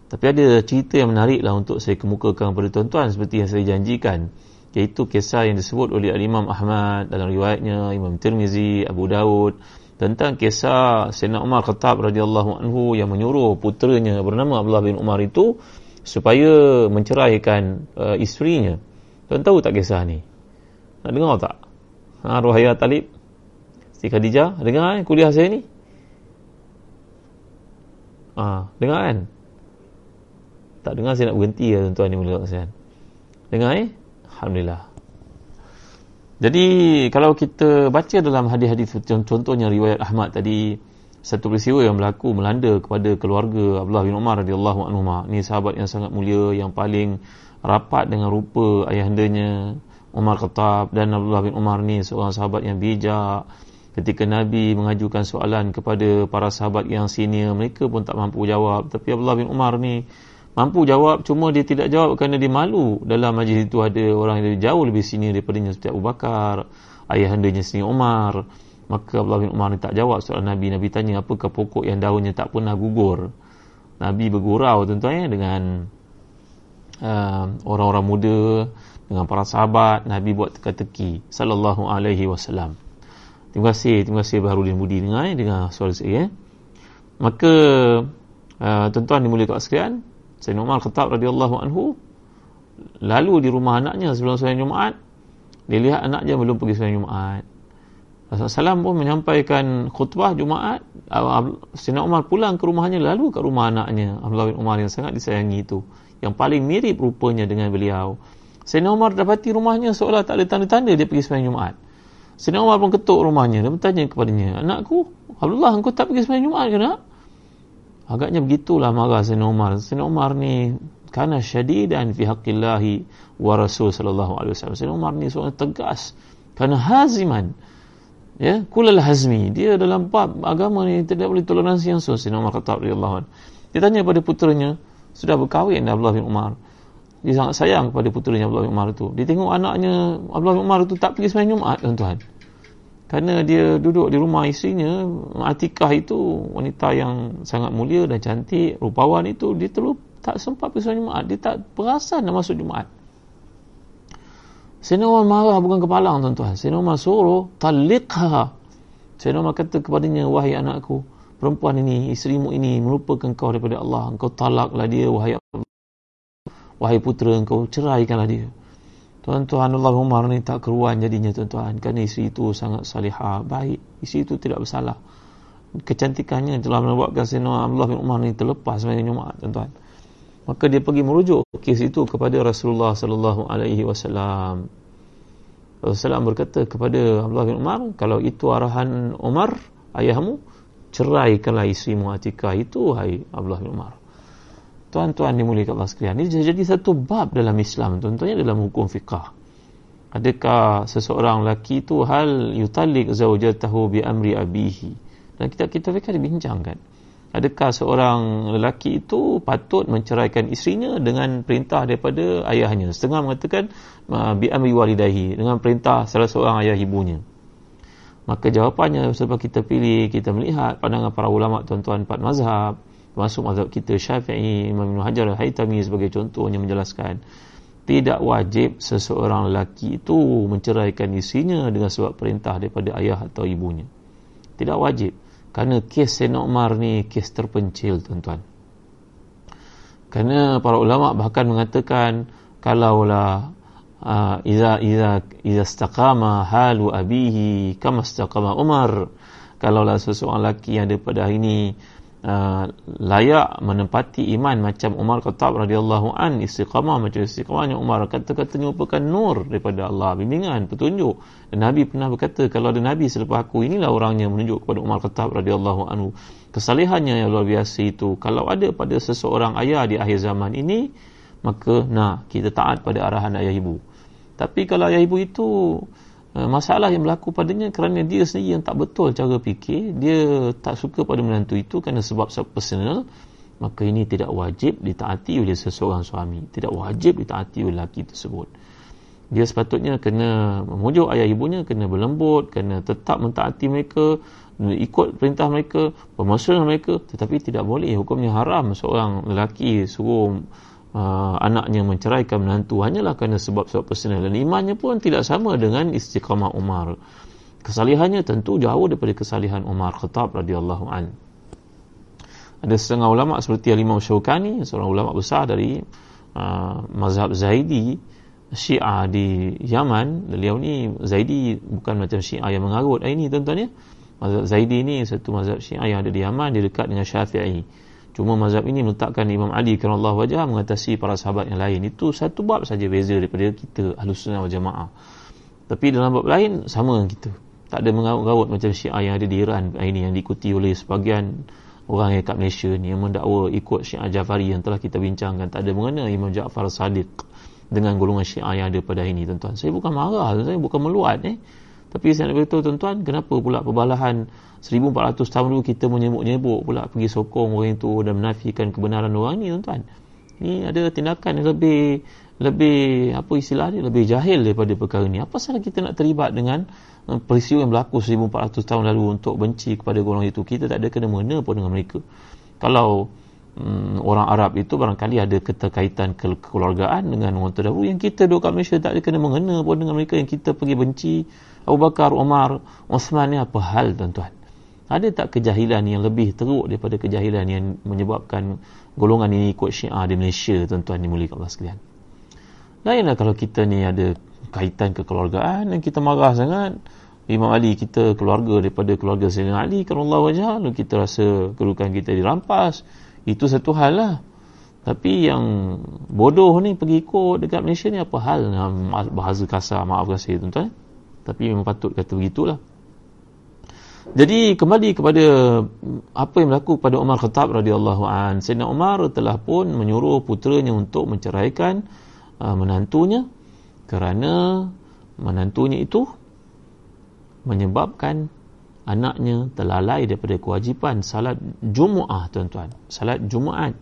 Tapi ada cerita yang menarik lah untuk saya kemukakan kepada tuan-tuan seperti yang saya janjikan. Iaitu kisah yang disebut oleh Imam Ahmad dalam riwayatnya, Imam Tirmizi, Abu Daud tentang kisah Sayyidina Umar Khattab radhiyallahu anhu yang menyuruh puteranya bernama Abdullah bin Umar itu supaya menceraikan uh, isterinya. Tuan tahu tak kisah ni? Nak dengar tak? Ha, Ruhaya Talib? Siti Khadijah? Dengar kan kuliah saya ni? Ha, dengar kan? Tak dengar saya nak berhenti ya tuan-tuan ni mulia kasihan. Dengar eh? Alhamdulillah. Jadi kalau kita baca dalam hadis-hadis contohnya riwayat Ahmad tadi satu peristiwa yang berlaku melanda kepada keluarga Abdullah bin Umar radhiyallahu anhu. Ini sahabat yang sangat mulia yang paling rapat dengan rupa ayahandanya Umar Khattab dan Abdullah bin Umar ni seorang sahabat yang bijak. Ketika Nabi mengajukan soalan kepada para sahabat yang senior, mereka pun tak mampu jawab. Tapi Abdullah bin Umar ni mampu jawab, cuma dia tidak jawab kerana dia malu. Dalam majlis itu ada orang yang jauh lebih senior daripada seperti Abu Bakar, ayahandanya sendiri Umar. Maka Abdullah bin Umar ni tak jawab soalan Nabi. Nabi tanya apakah pokok yang daunnya tak pernah gugur. Nabi bergurau tuan-tuan ya, dengan uh, orang-orang muda, dengan para sahabat. Nabi buat teka-teki. Sallallahu alaihi wasallam. Terima kasih, terima kasih Baharudin Budi dengar, eh, dengar suara saya. Eh. Maka, uh, tuan-tuan dimuliakan sekalian, Sayyidina Umar Khattab radhiyallahu anhu, lalu di rumah anaknya sebelum sembahyang Jumaat, dia lihat anaknya belum pergi sembahyang Jumaat. Rasulullah SAW pun menyampaikan khutbah Jumaat, Sayyidina Umar pulang ke rumahnya, lalu ke rumah anaknya, Abdullah bin Umar yang sangat disayangi itu, yang paling mirip rupanya dengan beliau. Sayyidina Umar dapati rumahnya seolah tak ada tanda-tanda dia pergi sembahyang Jumaat. Sayyidina Umar pun ketuk rumahnya dan bertanya kepadanya, anakku, Abdullah engkau tak pergi sembahyang Jumaat ke nak? Agaknya begitulah marah Sayyidina Umar. Sayyidina Umar ni kana syadidan fi haqqillahi wa rasul sallallahu alaihi wasallam. Sayyidina Umar ni seorang tegas. Kana haziman. Ya, kulal hazmi. Dia dalam bab agama ni tidak boleh toleransi yang sus. Sayyidina Umar kata radhiyallahu. Dia tanya kepada puteranya, sudah berkahwin Abdullah bin Umar. Dia sangat sayang kepada puteranya Abdullah bin Umar itu. Dia tengok anaknya Abdullah bin Umar itu tak pergi sembahyang Jumaat tuan-tuan. Kerana dia duduk di rumah isterinya, Atikah itu wanita yang sangat mulia dan cantik, rupawan itu dia terlalu tak sempat pergi sembahyang Jumaat. Dia tak perasan nak masuk Jumaat. Sayyidina Umar marah bukan kepalang tuan-tuan. Sayyidina Umar suruh taliqha. Sayyidina Umar kata kepadanya, wahai anakku, perempuan ini, isterimu ini merupakan kau daripada Allah. Engkau talaklah dia, wahai Allah wahai putera engkau ceraikanlah dia tuan-tuan Allah Umar ni tak keruan jadinya tuan-tuan. Kerana isteri itu sangat salihah baik. Isteri itu tidak bersalah. Kecantikannya telah membuatkan Sayyidina Abdullah bin Umar ni terlepas sebagai Jumaat tuan-tuan. Maka dia pergi merujuk kes itu kepada Rasulullah sallallahu alaihi wasallam. Rasulullah berkata kepada Abdullah bin Umar kalau itu arahan Umar ayahmu ceraikanlah isterimu Atikah itu hai Abdullah bin Umar tuan-tuan dimuliakan Allah sekalian. Ini jadi satu bab dalam Islam tuan-tuannya dalam hukum fiqah adakah seseorang lelaki itu hal yutalik zawjatahu bi amri abihi? Dan kita kita fikir dibincangkan adakah seorang lelaki itu patut menceraikan isterinya dengan perintah daripada ayahnya? Setengah mengatakan bi amri walidahi dengan perintah salah seorang ayah ibunya. Maka jawapannya sebab kita pilih kita melihat pandangan para ulama tuan-tuan empat mazhab termasuk mazhab kita Syafi'i Imam Ibn Hajar Al-Haytami sebagai contohnya menjelaskan tidak wajib seseorang lelaki itu menceraikan isinya dengan sebab perintah daripada ayah atau ibunya. Tidak wajib. Kerana kes Umar ni kes terpencil tuan-tuan. Kerana para ulama bahkan mengatakan kalaulah uh, iza iza iza istaqama halu abihi kama istaqama Umar kalaulah seseorang lelaki yang daripada hari ini Uh, layak menempati iman macam Umar Khattab radhiyallahu an istiqamah macam istiqamahnya Umar. Kata-katanya merupakan nur daripada Allah bimbingan petunjuk. Dan Nabi pernah berkata kalau ada Nabi selepas aku inilah orangnya menunjuk kepada Umar Khattab radhiyallahu anhu. Kesalehannya yang luar biasa itu. Kalau ada pada seseorang ayah di akhir zaman ini maka nah kita taat pada arahan ayah ibu. Tapi kalau ayah ibu itu masalah yang berlaku padanya kerana dia sendiri yang tak betul cara fikir dia tak suka pada menantu itu kerana sebab sebab personal maka ini tidak wajib ditaati oleh seseorang suami. Tidak wajib ditaati oleh lelaki tersebut. Dia sepatutnya kena memujuk ayah ibunya kena berlembut kena tetap mentaati mereka ikut perintah mereka bermesra mereka tetapi tidak boleh. Hukumnya haram seorang lelaki suruh uh, anaknya menceraikan menantu hanyalah kerana sebab-sebab personal. Dan imannya pun tidak sama dengan istiqamah Umar. Kesalihannya tentu jauh daripada kesalihan Umar Khattab radhiyallahu an. Ada setengah ulama seperti Imam Syaukani seorang ulama besar dari uh, mazhab Zaidi Syiah di Yaman. Beliau ni Zaidi bukan macam Syiah yang mengarut. Ini tuan-tuan ya. Mazhab Zaidi ni satu mazhab Syiah yang ada di Yaman dia dekat dengan Syafi'i cuma mazhab ini meletakkan Imam Ali kerana wajah mengatasi para sahabat yang lain. Itu satu bab saja beza daripada kita Ahlus Sunnah wal Jamaah. Tapi dalam bab lain sama dengan kita. Tak ada mengarut-garut macam Syiah yang ada di Iran ini yang diikuti oleh sebagian orang yang kat Malaysia ni yang mendakwa ikut Syiah Jafari yang telah kita bincangkan. Tak ada mengena Imam Ja'far Sadiq dengan golongan Syiah yang ada pada ini tuan-tuan. Saya bukan marah saya bukan meluat eh tapi saya nak beritahu tuan-tuan, kenapa pula perbalahan 1400 tahun dulu kita menyebut-nyebut pula pergi sokong orang itu dan menafikan kebenaran orang ni tuan-tuan. Ini ada tindakan yang lebih lebih apa istilah dia lebih jahil daripada perkara ni. Apa salah kita nak terlibat dengan eh, peristiwa yang berlaku 1400 tahun lalu untuk benci kepada golongan itu? Kita tak ada kena mengena pun dengan mereka. Kalau um, orang Arab itu barangkali ada keterkaitan ke- kekeluargaan dengan orang terdahulu. Yang kita duduk kat Malaysia tak ada kena mengena pun dengan mereka. Yang kita pergi benci Abu Bakar, Umar, Osman ni apa hal tuan-tuan? Ada tak kejahilan yang lebih teruk daripada kejahilan yang menyebabkan golongan ini ikut syiah di Malaysia tuan-tuan ni mulia Allah sekalian? Lainlah kalau kita ni ada kaitan kekeluargaan dan kita marah sangat. Imam Ali kita keluarga daripada keluarga Sayyidina Ali kerana Allah wajah. Lalu kita rasa kedudukan kita dirampas itu satu hal lah. Tapi yang bodoh ni pergi ikut dekat Malaysia ni apa hal? Bahasa kasar maafkan saya tuan-tuan. Tapi memang patut kata begitulah. Jadi kembali kepada apa yang berlaku pada Umar Khattab radhiyallahu an. Sayyidina Umar telah pun menyuruh puteranya untuk menceraikan uh, menantunya kerana menantunya itu menyebabkan anaknya terlalai daripada kewajipan salat Jumaat tuan-tuan. Salat Jumaat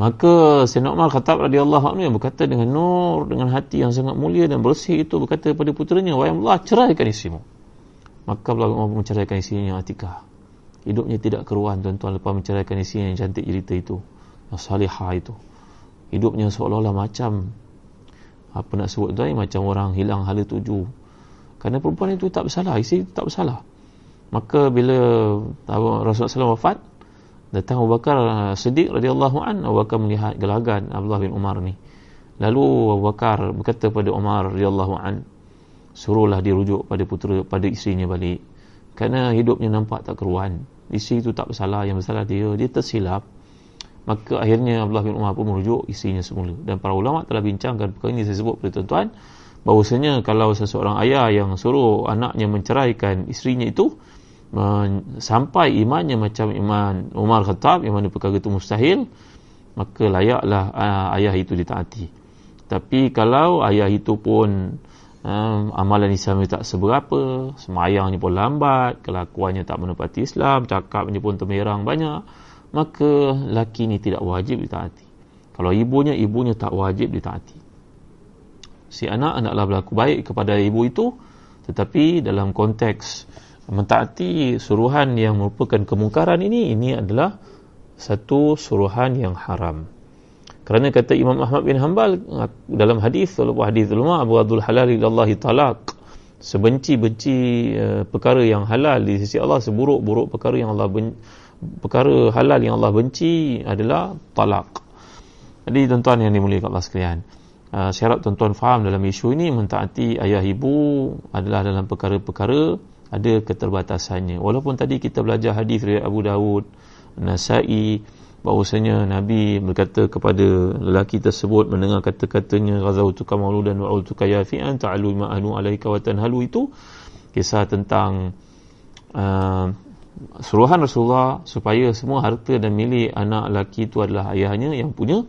Maka Sayyidina Umar Khattab radhiyallahu anhu yang berkata dengan nur dengan hati yang sangat mulia dan bersih itu berkata kepada puteranya wahai Allah ceraikan isterimu. Maka Allah Umar menceraikan isterinya Atikah. Hidupnya tidak keruan tuan-tuan lepas menceraikan isterinya yang cantik cerita itu. Yang salihah itu. Hidupnya seolah-olah macam apa nak sebut tuan macam orang hilang hala tuju. Kerana perempuan itu tak bersalah, isteri itu tak bersalah. Maka bila Rasulullah SAW wafat, datang Abu Bakar uh, Siddiq radhiyallahu an Abu Bakar melihat gelagat Abdullah bin Umar ni. Lalu Abu Bakar berkata pada Umar radhiyallahu an suruhlah dia rujuk pada putera pada isterinya balik. Kerana hidupnya nampak tak keruan. Isteri itu tak bersalah yang bersalah dia dia tersilap. Maka akhirnya Abdullah bin Umar pun merujuk isterinya semula. Dan para ulama telah bincangkan perkara ini. Saya sebut kepada tuan-tuan bahawasanya kalau seseorang ayah yang suruh anaknya menceraikan isterinya itu sampai imannya macam iman Umar Khattab yang mana perkara itu mustahil maka layaklah uh, ayah itu ditaati. Tapi kalau ayah itu pun um, amalan Islam tak seberapa semayangnya pun lambat kelakuannya tak menepati Islam cakapnya pun temerang banyak maka laki ini tidak wajib ditaati. Kalau ibunya ibunya tak wajib ditaati si anak hendaklah berlaku baik kepada ibu itu tetapi dalam konteks mentaati suruhan yang merupakan kemungkaran ini ini adalah satu suruhan yang haram. Kerana kata Imam Ahmad bin Hanbal dalam hadis walaupun hadis ulama Abu Abdul Halal ilallahi talaq sebenci-benci uh, perkara yang halal di sisi Allah seburuk-buruk perkara yang Allah ben, perkara halal yang Allah benci adalah talak jadi tuan-tuan yang dimuliakan Allah sekalian uh, syarat tuan-tuan faham dalam isu ini mentaati ayah ibu adalah dalam perkara-perkara ada keterbatasannya. Walaupun tadi kita belajar hadis dari Abu Dawud Nasai bahawasanya Nabi berkata kepada lelaki tersebut mendengar kata-katanya ghazawtuka mauludan wa ultuka yafi'an ta'alu ma'anu alaika wa tanhalu itu kisah tentang uh, suruhan Rasulullah supaya semua harta dan milik anak lelaki itu adalah ayahnya yang punya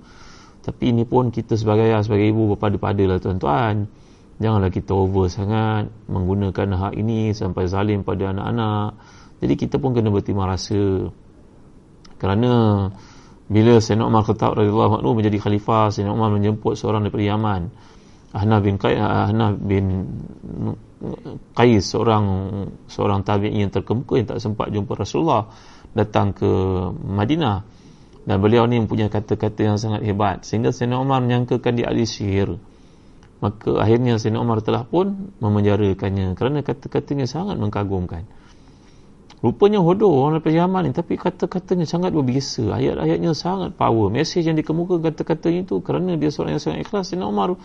tapi ini pun kita sebagai ayah sebagai ibu berpada-pada lah tuan-tuan. Janganlah kita over sangat menggunakan hak ini sampai zalim pada anak-anak. Jadi kita pun kena berterima rasa. Kerana bila Sayyidina Umar Khattab radhiyallahu anhu menjadi khalifah Sayyidina Umar menjemput seorang daripada Yaman Hana bin Qais Hana bin Qais seorang seorang tabi'in yang terkemuka yang tak sempat jumpa Rasulullah datang ke Madinah dan beliau ni mempunyai kata-kata yang sangat hebat. Sehingga Sayyidina Umar menyangkakan dia ahli sihir. Maka akhirnya Sayyidina Umar telah pun memenjarakannya kerana kata-katanya sangat mengagumkan rupanya hodoh orang daripada Yaman ni tapi kata-katanya sangat berbiasa. Ayat-ayatnya sangat power. Mesej yang dikemukakan kata-katanya itu kerana dia seorang yang sangat ikhlas Sayyidina Umar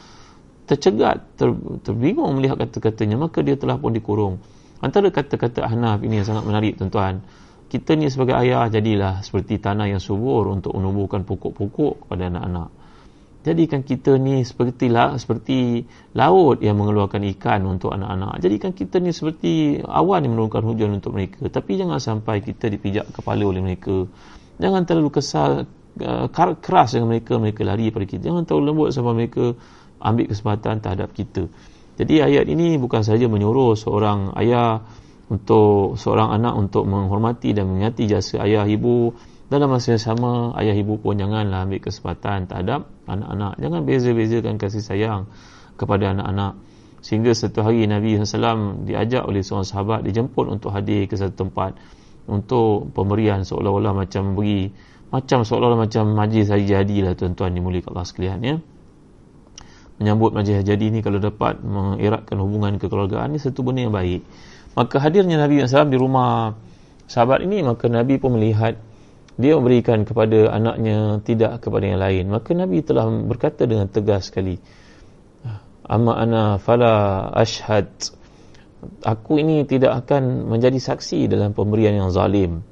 tercegat, ter, terbingung melihat kata-katanya, maka dia telah pun dikurung. Antara kata-kata Ahnaf ini yang sangat menarik tuan-tuan. Kita ni sebagai ayah jadilah seperti tanah yang subur untuk menumbuhkan pokok-pokok kepada anak-anak. Jadikan kita ni seperti la, seperti laut yang mengeluarkan ikan untuk anak-anak. Jadikan kita ni seperti awan yang menurunkan hujan untuk mereka. Tapi jangan sampai kita dipijak kepala oleh mereka. Jangan terlalu kesal uh, keras dengan mereka, mereka lari pada kita. Jangan terlalu lembut sama mereka ambil kesempatan terhadap kita. Jadi ayat ini bukan sahaja menyuruh seorang ayah untuk seorang anak untuk menghormati dan mengingati jasa ayah ibu dalam masa yang sama ayah ibu pun janganlah ambil kesempatan terhadap anak-anak. Jangan beza-bezakan kasih sayang kepada anak-anak. Sehingga satu hari Nabi SAW diajak oleh seorang sahabat dijemput untuk hadir ke satu tempat untuk pemberian seolah-olah macam memberi macam seolah-olah macam majlis hari jadi lah tuan-tuan dimulikan Allah sekalian ya menyambut majlis jadi ini kalau dapat mengeratkan hubungan kekeluargaan ini satu benda yang baik maka hadirnya Nabi SAW di rumah sahabat ini maka Nabi pun melihat dia memberikan kepada anaknya tidak kepada yang lain. Maka Nabi telah berkata dengan tegas sekali amma ana fala ashhad. Aku ini tidak akan menjadi saksi dalam pemberian yang zalim.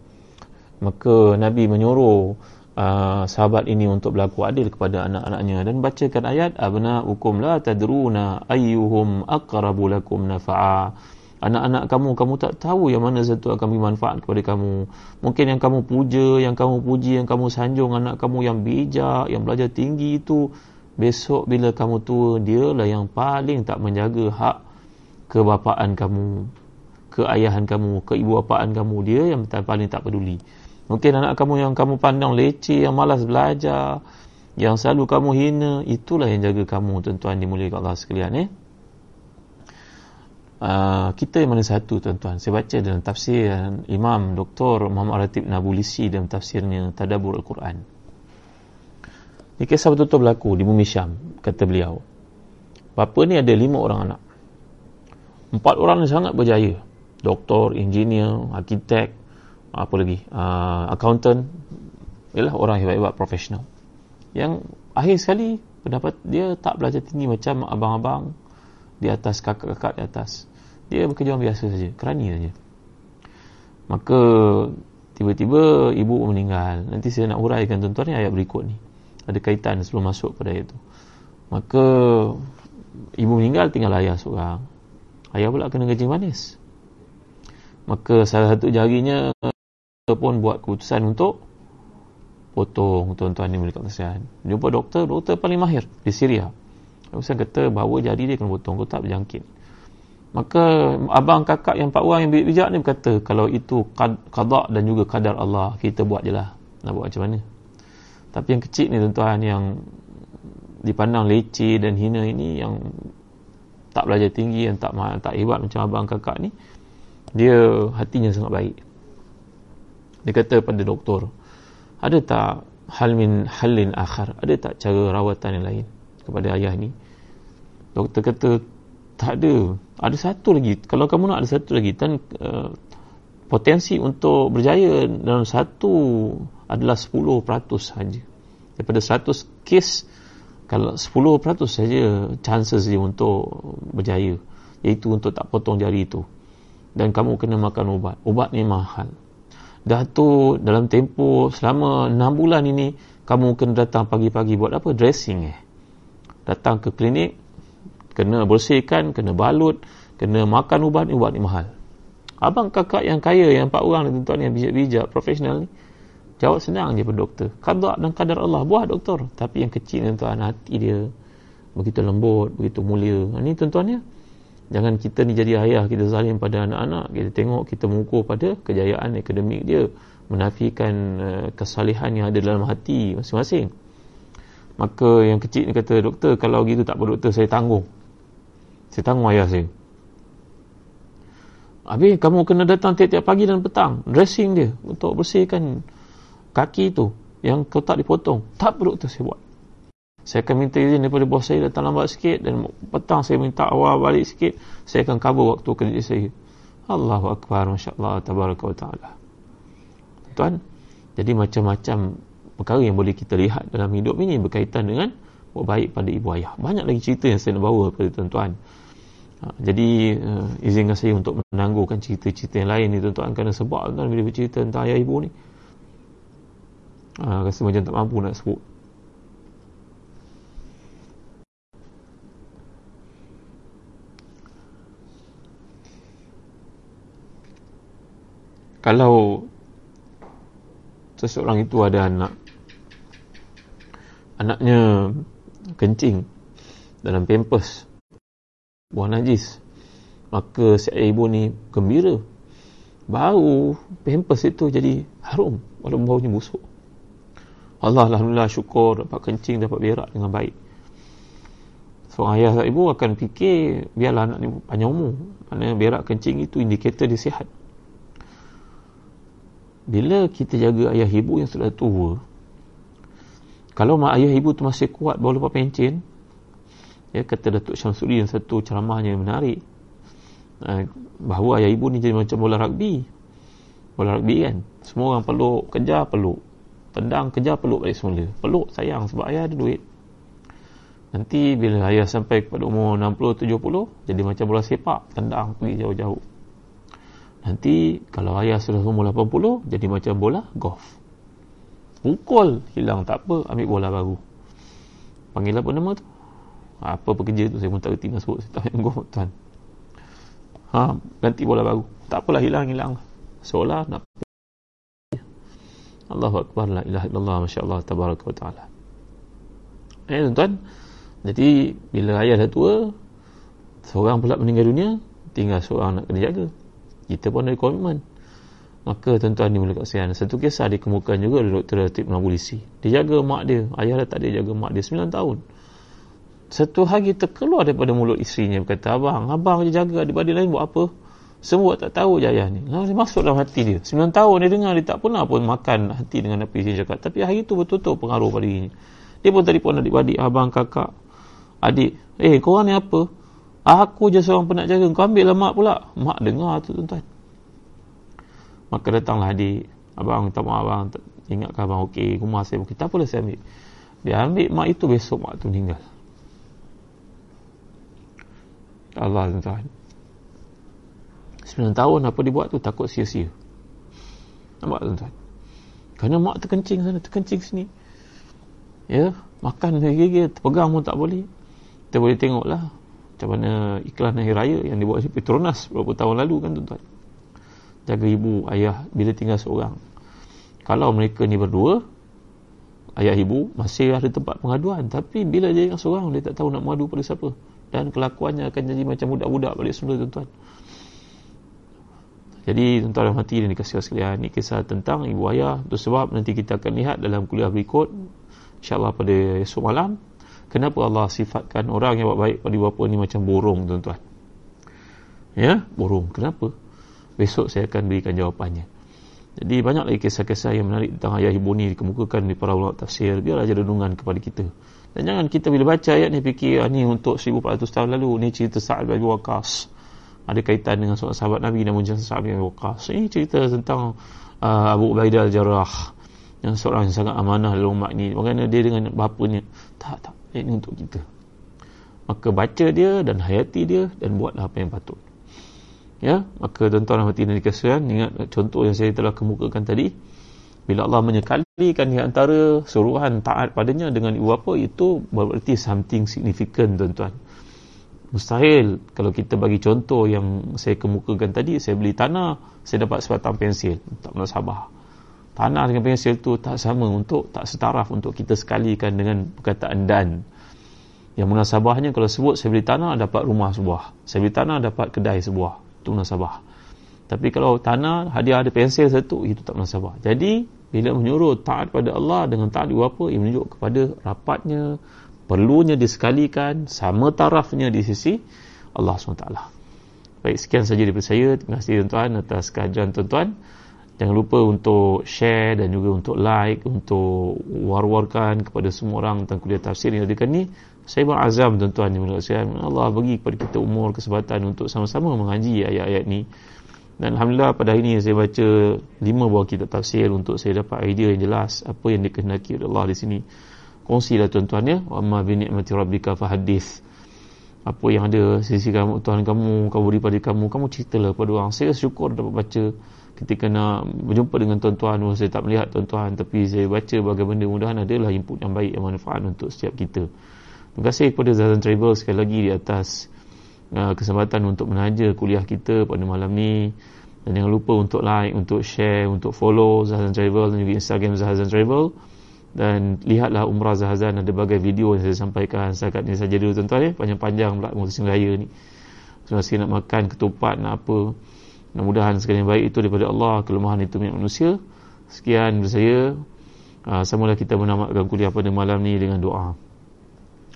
Maka Nabi menyuruh uh, sahabat ini untuk berlaku adil kepada anak-anaknya dan bacakan ayat abna hukum la tadruna ayyuhum aqrabu lakum nafa'a anak-anak kamu kamu tak tahu yang mana satu akan bermanfaat kepada kamu. Mungkin yang kamu puja yang kamu puji yang kamu sanjung anak kamu yang bijak yang belajar tinggi itu besok bila kamu tua dialah yang paling tak menjaga hak kebapaan kamu keayahan kamu keibuapaan kamu. Dia yang paling tak peduli. Mungkin anak kamu yang kamu pandang leceh, yang malas belajar, yang selalu kamu hina, itulah yang jaga kamu tuan-tuan dimuliakan Allah sekalian eh. Uh, kita yang mana satu tuan-tuan. Saya baca dalam tafsir Imam Dr. Muhammad Ratib Nabulisi dalam tafsirnya Tadabur Al-Quran. Ini kisah betul-betul berlaku di bumi Syam kata beliau. Bapa ni ada lima orang anak. Empat orang ni sangat berjaya. Doktor, engineer, arkitek apa lagi? Uh, accountant. Ialah orang hebat-hebat profesional yang akhir sekali pendapat dia tak belajar tinggi macam abang-abang di atas kakak-kakak di atas. Dia bekerja biasa saja kerani saja. Maka tiba-tiba ibu meninggal. Nanti saya nak huraikan tuan-tuan ni ayat berikut ni. Ada kaitan sebelum masuk pada itu maka ibu meninggal tinggal ayah seorang. Ayah pula kena gaji manis. Maka salah satu jarinya pun buat keputusan untuk potong tuan-tuan ni mereka kesian jumpa doktor doktor paling mahir di Syria Ustaz kata bahawa jari dia kena potong kau tak berjangkit. Maka abang kakak yang empat orang yang bijak ni berkata kalau itu qada dan juga kadar Allah kita buat je lah. Nak buat macam mana? Tapi yang kecil ni tuan-tuan yang dipandang leceh dan hina ini yang tak belajar tinggi yang tak tak hebat macam abang kakak ni dia hatinya sangat baik. Dia kata pada doktor ada tak hal min halin akhar? Ada tak cara rawatan yang lain kepada ayah ni. Doktor kata tak ada. Ada satu lagi. Kalau kamu nak ada satu lagi. Dan uh, potensi untuk berjaya dalam satu adalah 10% saja. Daripada 100 kes kalau 10% saja chances dia untuk berjaya. Iaitu untuk tak potong jari itu. Dan kamu kena makan ubat. Ubat ni mahal. Datuk dalam tempoh selama 6 bulan ini kamu kena datang pagi-pagi buat apa? Dressing eh. Datang ke klinik kena bersihkan, kena balut, kena makan ubat ni ubat ni mahal. Abang kakak yang kaya yang empat orang ni tuan yang bijak-bijak profesional ni jawab senang je pada doktor. Qada dan kadar Allah buat doktor. Tapi yang kecil ni tuan hati dia begitu lembut, begitu mulia. Ini tuan-tuan ya. Jangan kita ni jadi ayah kita zalim pada anak-anak. Kita tengok kita mengukur pada kejayaan akademik dia. Menafikan uh, kesalihan yang ada dalam hati masing-masing. Maka yang kecil ni kata doktor kalau gitu tak apa doktor saya tanggung saya tanggung ayah saya. Habis kamu kena datang tiap-tiap pagi dan petang dressing dia untuk bersihkan kaki tu yang kau tak dipotong. Tak apa doktor saya buat. Saya akan minta izin daripada bos saya datang lambat sikit dan petang saya minta awal balik sikit saya akan cover waktu kerja saya. Allahu Akbar Masya Allah wa Ta'ala. Tuan jadi macam-macam perkara yang boleh kita lihat dalam hidup ini berkaitan dengan buat baik pada ibu ayah. Banyak lagi cerita yang saya nak bawa kepada tuan-tuan. Ha, jadi uh, izinkan saya untuk menangguhkan cerita-cerita yang lain ni tuan-tuan kerana sebab tuan bila bercerita tentang ayah ibu ni uh, rasa macam tak mampu nak sebut. Kalau seseorang itu ada anak anaknya kencing dalam pampers. Buang najis. Maka si ibu ni gembira. Bau pampers itu jadi harum walaupun baunya busuk. Allah Alhamdulillah syukur dapat kencing dapat berak dengan baik. Seorang ayah dan ibu akan fikir biarlah anak ni panjang umur. Kerana berak kencing itu indikator dia sihat. Bila kita jaga ayah ibu yang sudah tua kalau mak ayah ibu tu masih kuat bawa lepas pencin ya kata Datuk Syamsuddin satu ceramahnya yang menarik. Uh, bahawa ayah ibu ni jadi macam bola rugby. Bola rugby kan? Semua orang peluk kejar peluk. Tendang kejar peluk balik semula. Peluk sayang sebab ayah ada duit. Nanti bila ayah sampai kepada umur 60-70 jadi macam bola sepak. Tendang pergi jauh-jauh. Nanti kalau ayah sudah umur 80 jadi macam bola golf pukul hilang tak apa ambil bola baru. Panggil apa nama tu? Ha, apa pekerja tu? Saya pun tak nak sebut saya tak payah tuan. Ha, ganti bola baru. Tak apalah hilang hilang. Seolah nak Allahu Akbar la ilaha illallah Masya Allah tabaraka wa ta'ala. Eh tuan. Jadi bila ayah dah tua seorang pula meninggal dunia tinggal seorang nak kena jaga. Kita pun ada komitmen maka tuan-tuan ni boleh kasihan satu kisah dikemukakan juga oleh Dr. Ratib Nabulisi dia jaga mak dia. Ayah dah tak jaga mak dia 9 tahun. Satu hari terkeluar daripada mulut isterinya berkata abang abang je jaga adik-adik lain buat apa? Semua tak tahu je ayah ni. Nah, dia masuk dalam hati dia. 9 tahun dia dengar dia tak pernah pun makan hati dengan apa yang cakap. Tapi hari tu betul-betul pengaruh pada dirinya. Dia pun pun adik-adik abang kakak adik eh korang ni apa? Aku je seorang penat jaga. Kau ambil lah mak pula. Mak dengar tu tuan-tuan maka datanglah adik abang minta maaf abang ingatkan abang okey rumah saya okey tak apalah saya ambil. Dia ambil mak itu besok mak tu meninggal. Allah tuan-tuan 9 tahun apa dia buat tu takut sia-sia. Nampak tuan-tuan kerana mak terkencing sana terkencing sini. Ya makan gigi terpegang pun tak boleh. Kita boleh tengoklah macam mana iklan hari raya yang dibuat di Petronas beberapa tahun lalu kan tuan-tuan jaga ibu ayah bila tinggal seorang. Kalau mereka ni berdua ayah ibu masih ada tempat pengaduan. Tapi bila dia yang seorang dia tak tahu nak mengadu pada siapa. Dan kelakuannya akan jadi macam budak-budak balik semula tuan-tuan. Jadi tuan-tuan dan hati dan dikasih sekalian ini kisah tentang ibu ayah. Itu sebab nanti kita akan lihat dalam kuliah berikut insyaAllah pada esok malam kenapa Allah sifatkan orang yang buat baik pada bapa ni macam burung tuan-tuan. Ya burung. Kenapa besok saya akan berikan jawapannya. Jadi banyak lagi kisah-kisah yang menarik tentang ayah ibu ni dikemukakan di para ulama tafsir. Biar aja renungan kepada kita. Dan jangan kita bila baca ayat ni fikir ah, ni untuk 1400 tahun lalu ni cerita Sa'ad bin Waqas ada kaitan dengan seorang sahabat Nabi namun jangan Sa'ad bin Waqas ini cerita tentang uh, Abu Ubaidah al-Jarrah yang seorang yang sangat amanah dalam umat ni. Bagaimana dia dengan bapanya? Tak tak. Ini untuk kita. Maka baca dia dan hayati dia dan buatlah apa yang patut ya maka tuan-tuan dan dikasihan ingat contoh yang saya telah kemukakan tadi. Bila Allah menyekalikan di antara suruhan taat padanya dengan ibu bapa itu berarti something significant tuan-tuan. Mustahil kalau kita bagi contoh yang saya kemukakan tadi saya beli tanah saya dapat sebatang pensil. Tak pernah sabar tanah dengan pensil tu tak sama untuk tak setaraf untuk kita sekalikan dengan perkataan dan. Yang munasabahnya kalau sebut saya beli tanah dapat rumah sebuah. Saya beli tanah dapat kedai sebuah itu munasabah tapi kalau tanah hadiah ada pensel satu itu tak munasabah jadi bila menyuruh taat pada Allah dengan taat juga apa? Ia menunjuk kepada rapatnya perlunya disekalikan sama tarafnya di sisi Allah SWT. Baik sekian saja daripada saya. Terima kasih tuan-tuan atas kehadiran tuan-tuan. Jangan lupa untuk share dan juga untuk like untuk war-warkan kepada semua orang tentang kuliah tafsir yang adakan ni saya berazam tuan-tuan yang Allah bagi kepada kita umur kesempatan untuk sama-sama mengaji ayat-ayat ni dan Alhamdulillah pada hari ini saya baca lima buah kitab tafsir untuk saya dapat idea yang jelas apa yang dikehendaki oleh Allah di sini. Kongsilah tuan-tuan ya. Wa amma bi ni'mati rabbika fahadith. Apa yang ada sisi kamu Tuhan kamu, kamu beri pada kamu, kamu ceritalah pada orang. Saya syukur dapat baca ketika nak berjumpa dengan tuan-tuan. Saya tak melihat tuan-tuan tapi saya baca bagaimana mudahan adalah input yang baik yang manfaat untuk setiap kita. Terima kasih kepada Zazan Travel sekali lagi di atas Uh, kesempatan untuk menaja kuliah kita pada malam ni. Dan jangan lupa untuk like, untuk share, untuk follow Zahazan Travel dan juga Instagram Zahazan Travel. Dan lihatlah Umrah Zahazan ada berbagai video yang saya sampaikan. Setakat ni saja dulu tuan-tuan ya. Panjang-panjang pula musim raya ni. Masih nak makan ketupat nak apa. Mudah-mudahan segala yang baik itu daripada Allah. Kelemahan itu milik manusia. Sekian dari saya. Uh, samalah kita menamatkan kuliah pada malam ni dengan doa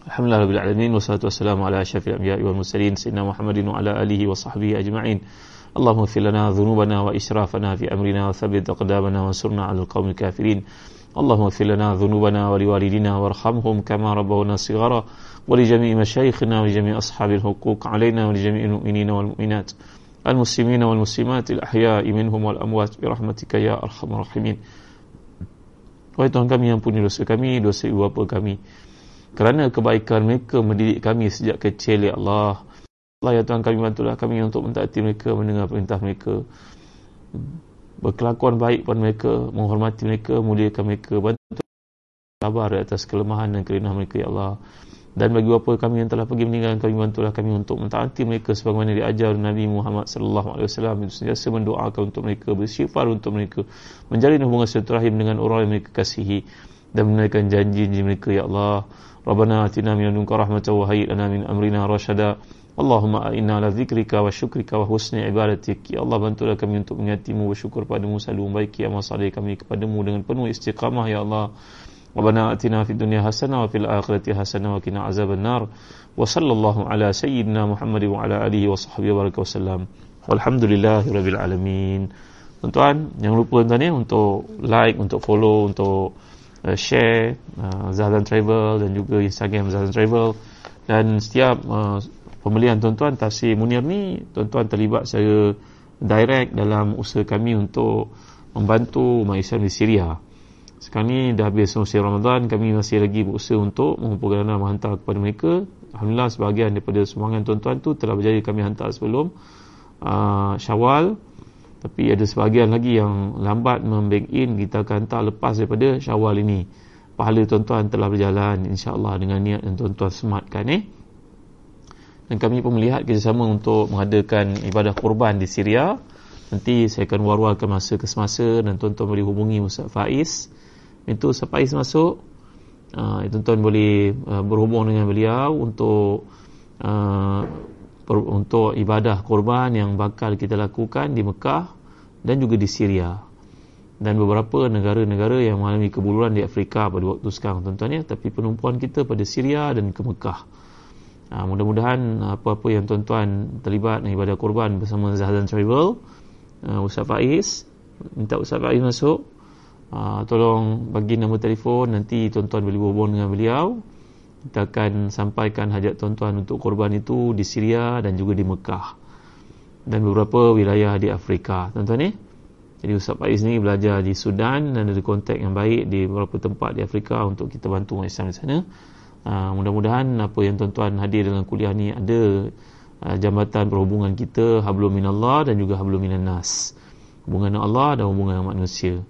الحمد لله رب العالمين والصلاة والسلام على أشرف الأنبياء والمرسلين سيدنا محمد وعلى آله وصحبه أجمعين اللهم اغفر لنا ذنوبنا وإسرافنا في أمرنا وثبت أقدامنا وانصرنا على القوم الكافرين اللهم اغفر لنا ذنوبنا ولوالدينا وارحمهم كما ربونا صغارا ولجميع مشايخنا ولجميع أصحاب الحقوق علينا ولجميع المؤمنين والمؤمنات المسلمين والمسلمات الأحياء منهم والأموات برحمتك يا أرحم الراحمين Wahai Tuhan kami, ampuni dosa kami, dosa ibu bapa kami, kerana kebaikan mereka mendidik kami sejak kecil ya Allah. Allah ya Tuhan kami bantulah kami untuk mentaati mereka mendengar perintah mereka. Berkelakuan baik pada mereka menghormati mereka muliakan mereka. Bantu sabar atas kelemahan dan kerenah mereka ya Allah. Dan bagi apa kami yang telah pergi meninggal kami bantulah kami untuk mentaati mereka sebagaimana diajar Nabi Muhammad sallallahu alaihi wasallam. Itu sentiasa mendoakan untuk mereka bersifar untuk mereka menjalin hubungan silaturahim dengan orang yang mereka kasihi dan menunaikan janji-janji mereka ya Allah ربنا آتنا من لدنك رحمة وهيئ لنا من أمرنا رشدا اللهم إنا على ذكرك وشكرك وحسن عبادتك يا الله bantulah kami untuk mengingatimu bersyukur padamu selalu membaiki amal saleh kami kepadamu dengan penuh istiqamah ya Allah ربنا آتنا في الدنيا حسنة وفي الآخرة حسنة وقنا عذاب النار وصلى الله على سيدنا محمد وعلى آله وصحبه وبارك وسلم والحمد لله رب العالمين tuan-tuan jangan lupa tuan ya untuk like untuk follow untuk uh, share uh, Zahdan Travel dan juga Instagram Zahdan Travel. Dan setiap uh, pembelian tuan-tuan tafsir Munir ni tuan-tuan terlibat saya direct dalam usaha kami untuk membantu umat Islam di Syria. Sekarang ni dah habis musim Ramadan kami masih lagi berusaha untuk mengumpulkan dana menghantar kepada mereka. Alhamdulillah sebahagian daripada sumbangan tuan-tuan tu telah berjaya kami hantar sebelum uh, syawal tapi ada sebahagian lagi yang lambat membank in kita akan hantar lepas daripada syawal ini. Pahala tuan-tuan telah berjalan insyaAllah dengan niat yang tuan-tuan sematkan eh. Dan kami pun melihat kerjasama untuk mengadakan ibadah kurban di Syria. Nanti saya akan war-warkan masa ke semasa dan tuan-tuan boleh hubungi Ustaz Faiz. Itu Ustaz Faiz masuk. Uh, tuan-tuan boleh uh, berhubung dengan beliau untuk uh, untuk ibadah korban yang bakal kita lakukan di Mekah dan juga di Syria. Dan beberapa negara-negara yang mengalami kebuluran di Afrika pada waktu sekarang tuan-tuan ya. Tapi penumpuan kita pada Syria dan ke Mekah. Ha, mudah-mudahan apa-apa yang tuan-tuan terlibat dengan ibadah korban bersama Zahdan Travel uh, Ustaz Faiz minta Ustaz Faiz masuk. Uh, tolong bagi nombor telefon nanti tuan-tuan boleh berhubung dengan beliau kita akan sampaikan hajat tuan-tuan untuk korban itu di Syria dan juga di Mekah dan beberapa wilayah di Afrika. Tuan-tuan ni jadi Ustaz Faiz ni belajar di Sudan dan ada kontak yang baik di beberapa tempat di Afrika untuk kita bantu orang Islam di sana. Uh, mudah-mudahan apa yang tuan-tuan hadir dalam kuliah ni ada uh, jambatan perhubungan kita hablum minallah dan juga hablum minannas hubungan Allah dan hubungan manusia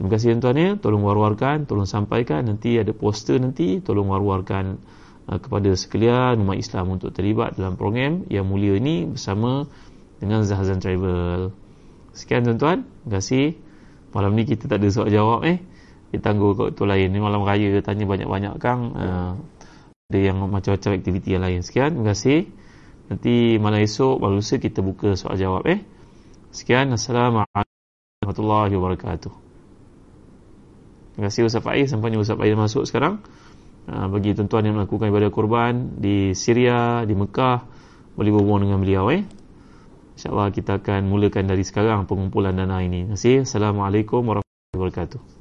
Terima kasih tuan-tuan ya. Tolong war-warkan, tolong sampaikan. Nanti ada poster nanti, tolong war-warkan uh, kepada sekalian umat Islam untuk terlibat dalam program yang mulia ini bersama dengan Zahazan Travel. Sekian tuan-tuan. Terima kasih. Malam ni kita tak ada soal jawab eh. Kita tangguh ke waktu lain. Ni malam raya tanya banyak-banyak kang. Uh, ada yang macam-macam aktiviti yang lain. Sekian. Terima kasih. Nanti malam esok, malam lusa kita buka soal jawab eh. Sekian. Assalamualaikum warahmatullahi wabarakatuh. Terima kasih Ustaz Faiz. Sampainya Ustaz Faiz masuk sekarang. Uh, Bagi tuan-tuan yang melakukan ibadah kurban Di Syria, di Mekah Boleh berhubung dengan beliau eh. InsyaAllah kita akan mulakan dari sekarang Pengumpulan dana ini. Terima kasih. Assalamualaikum warahmatullahi wabarakatuh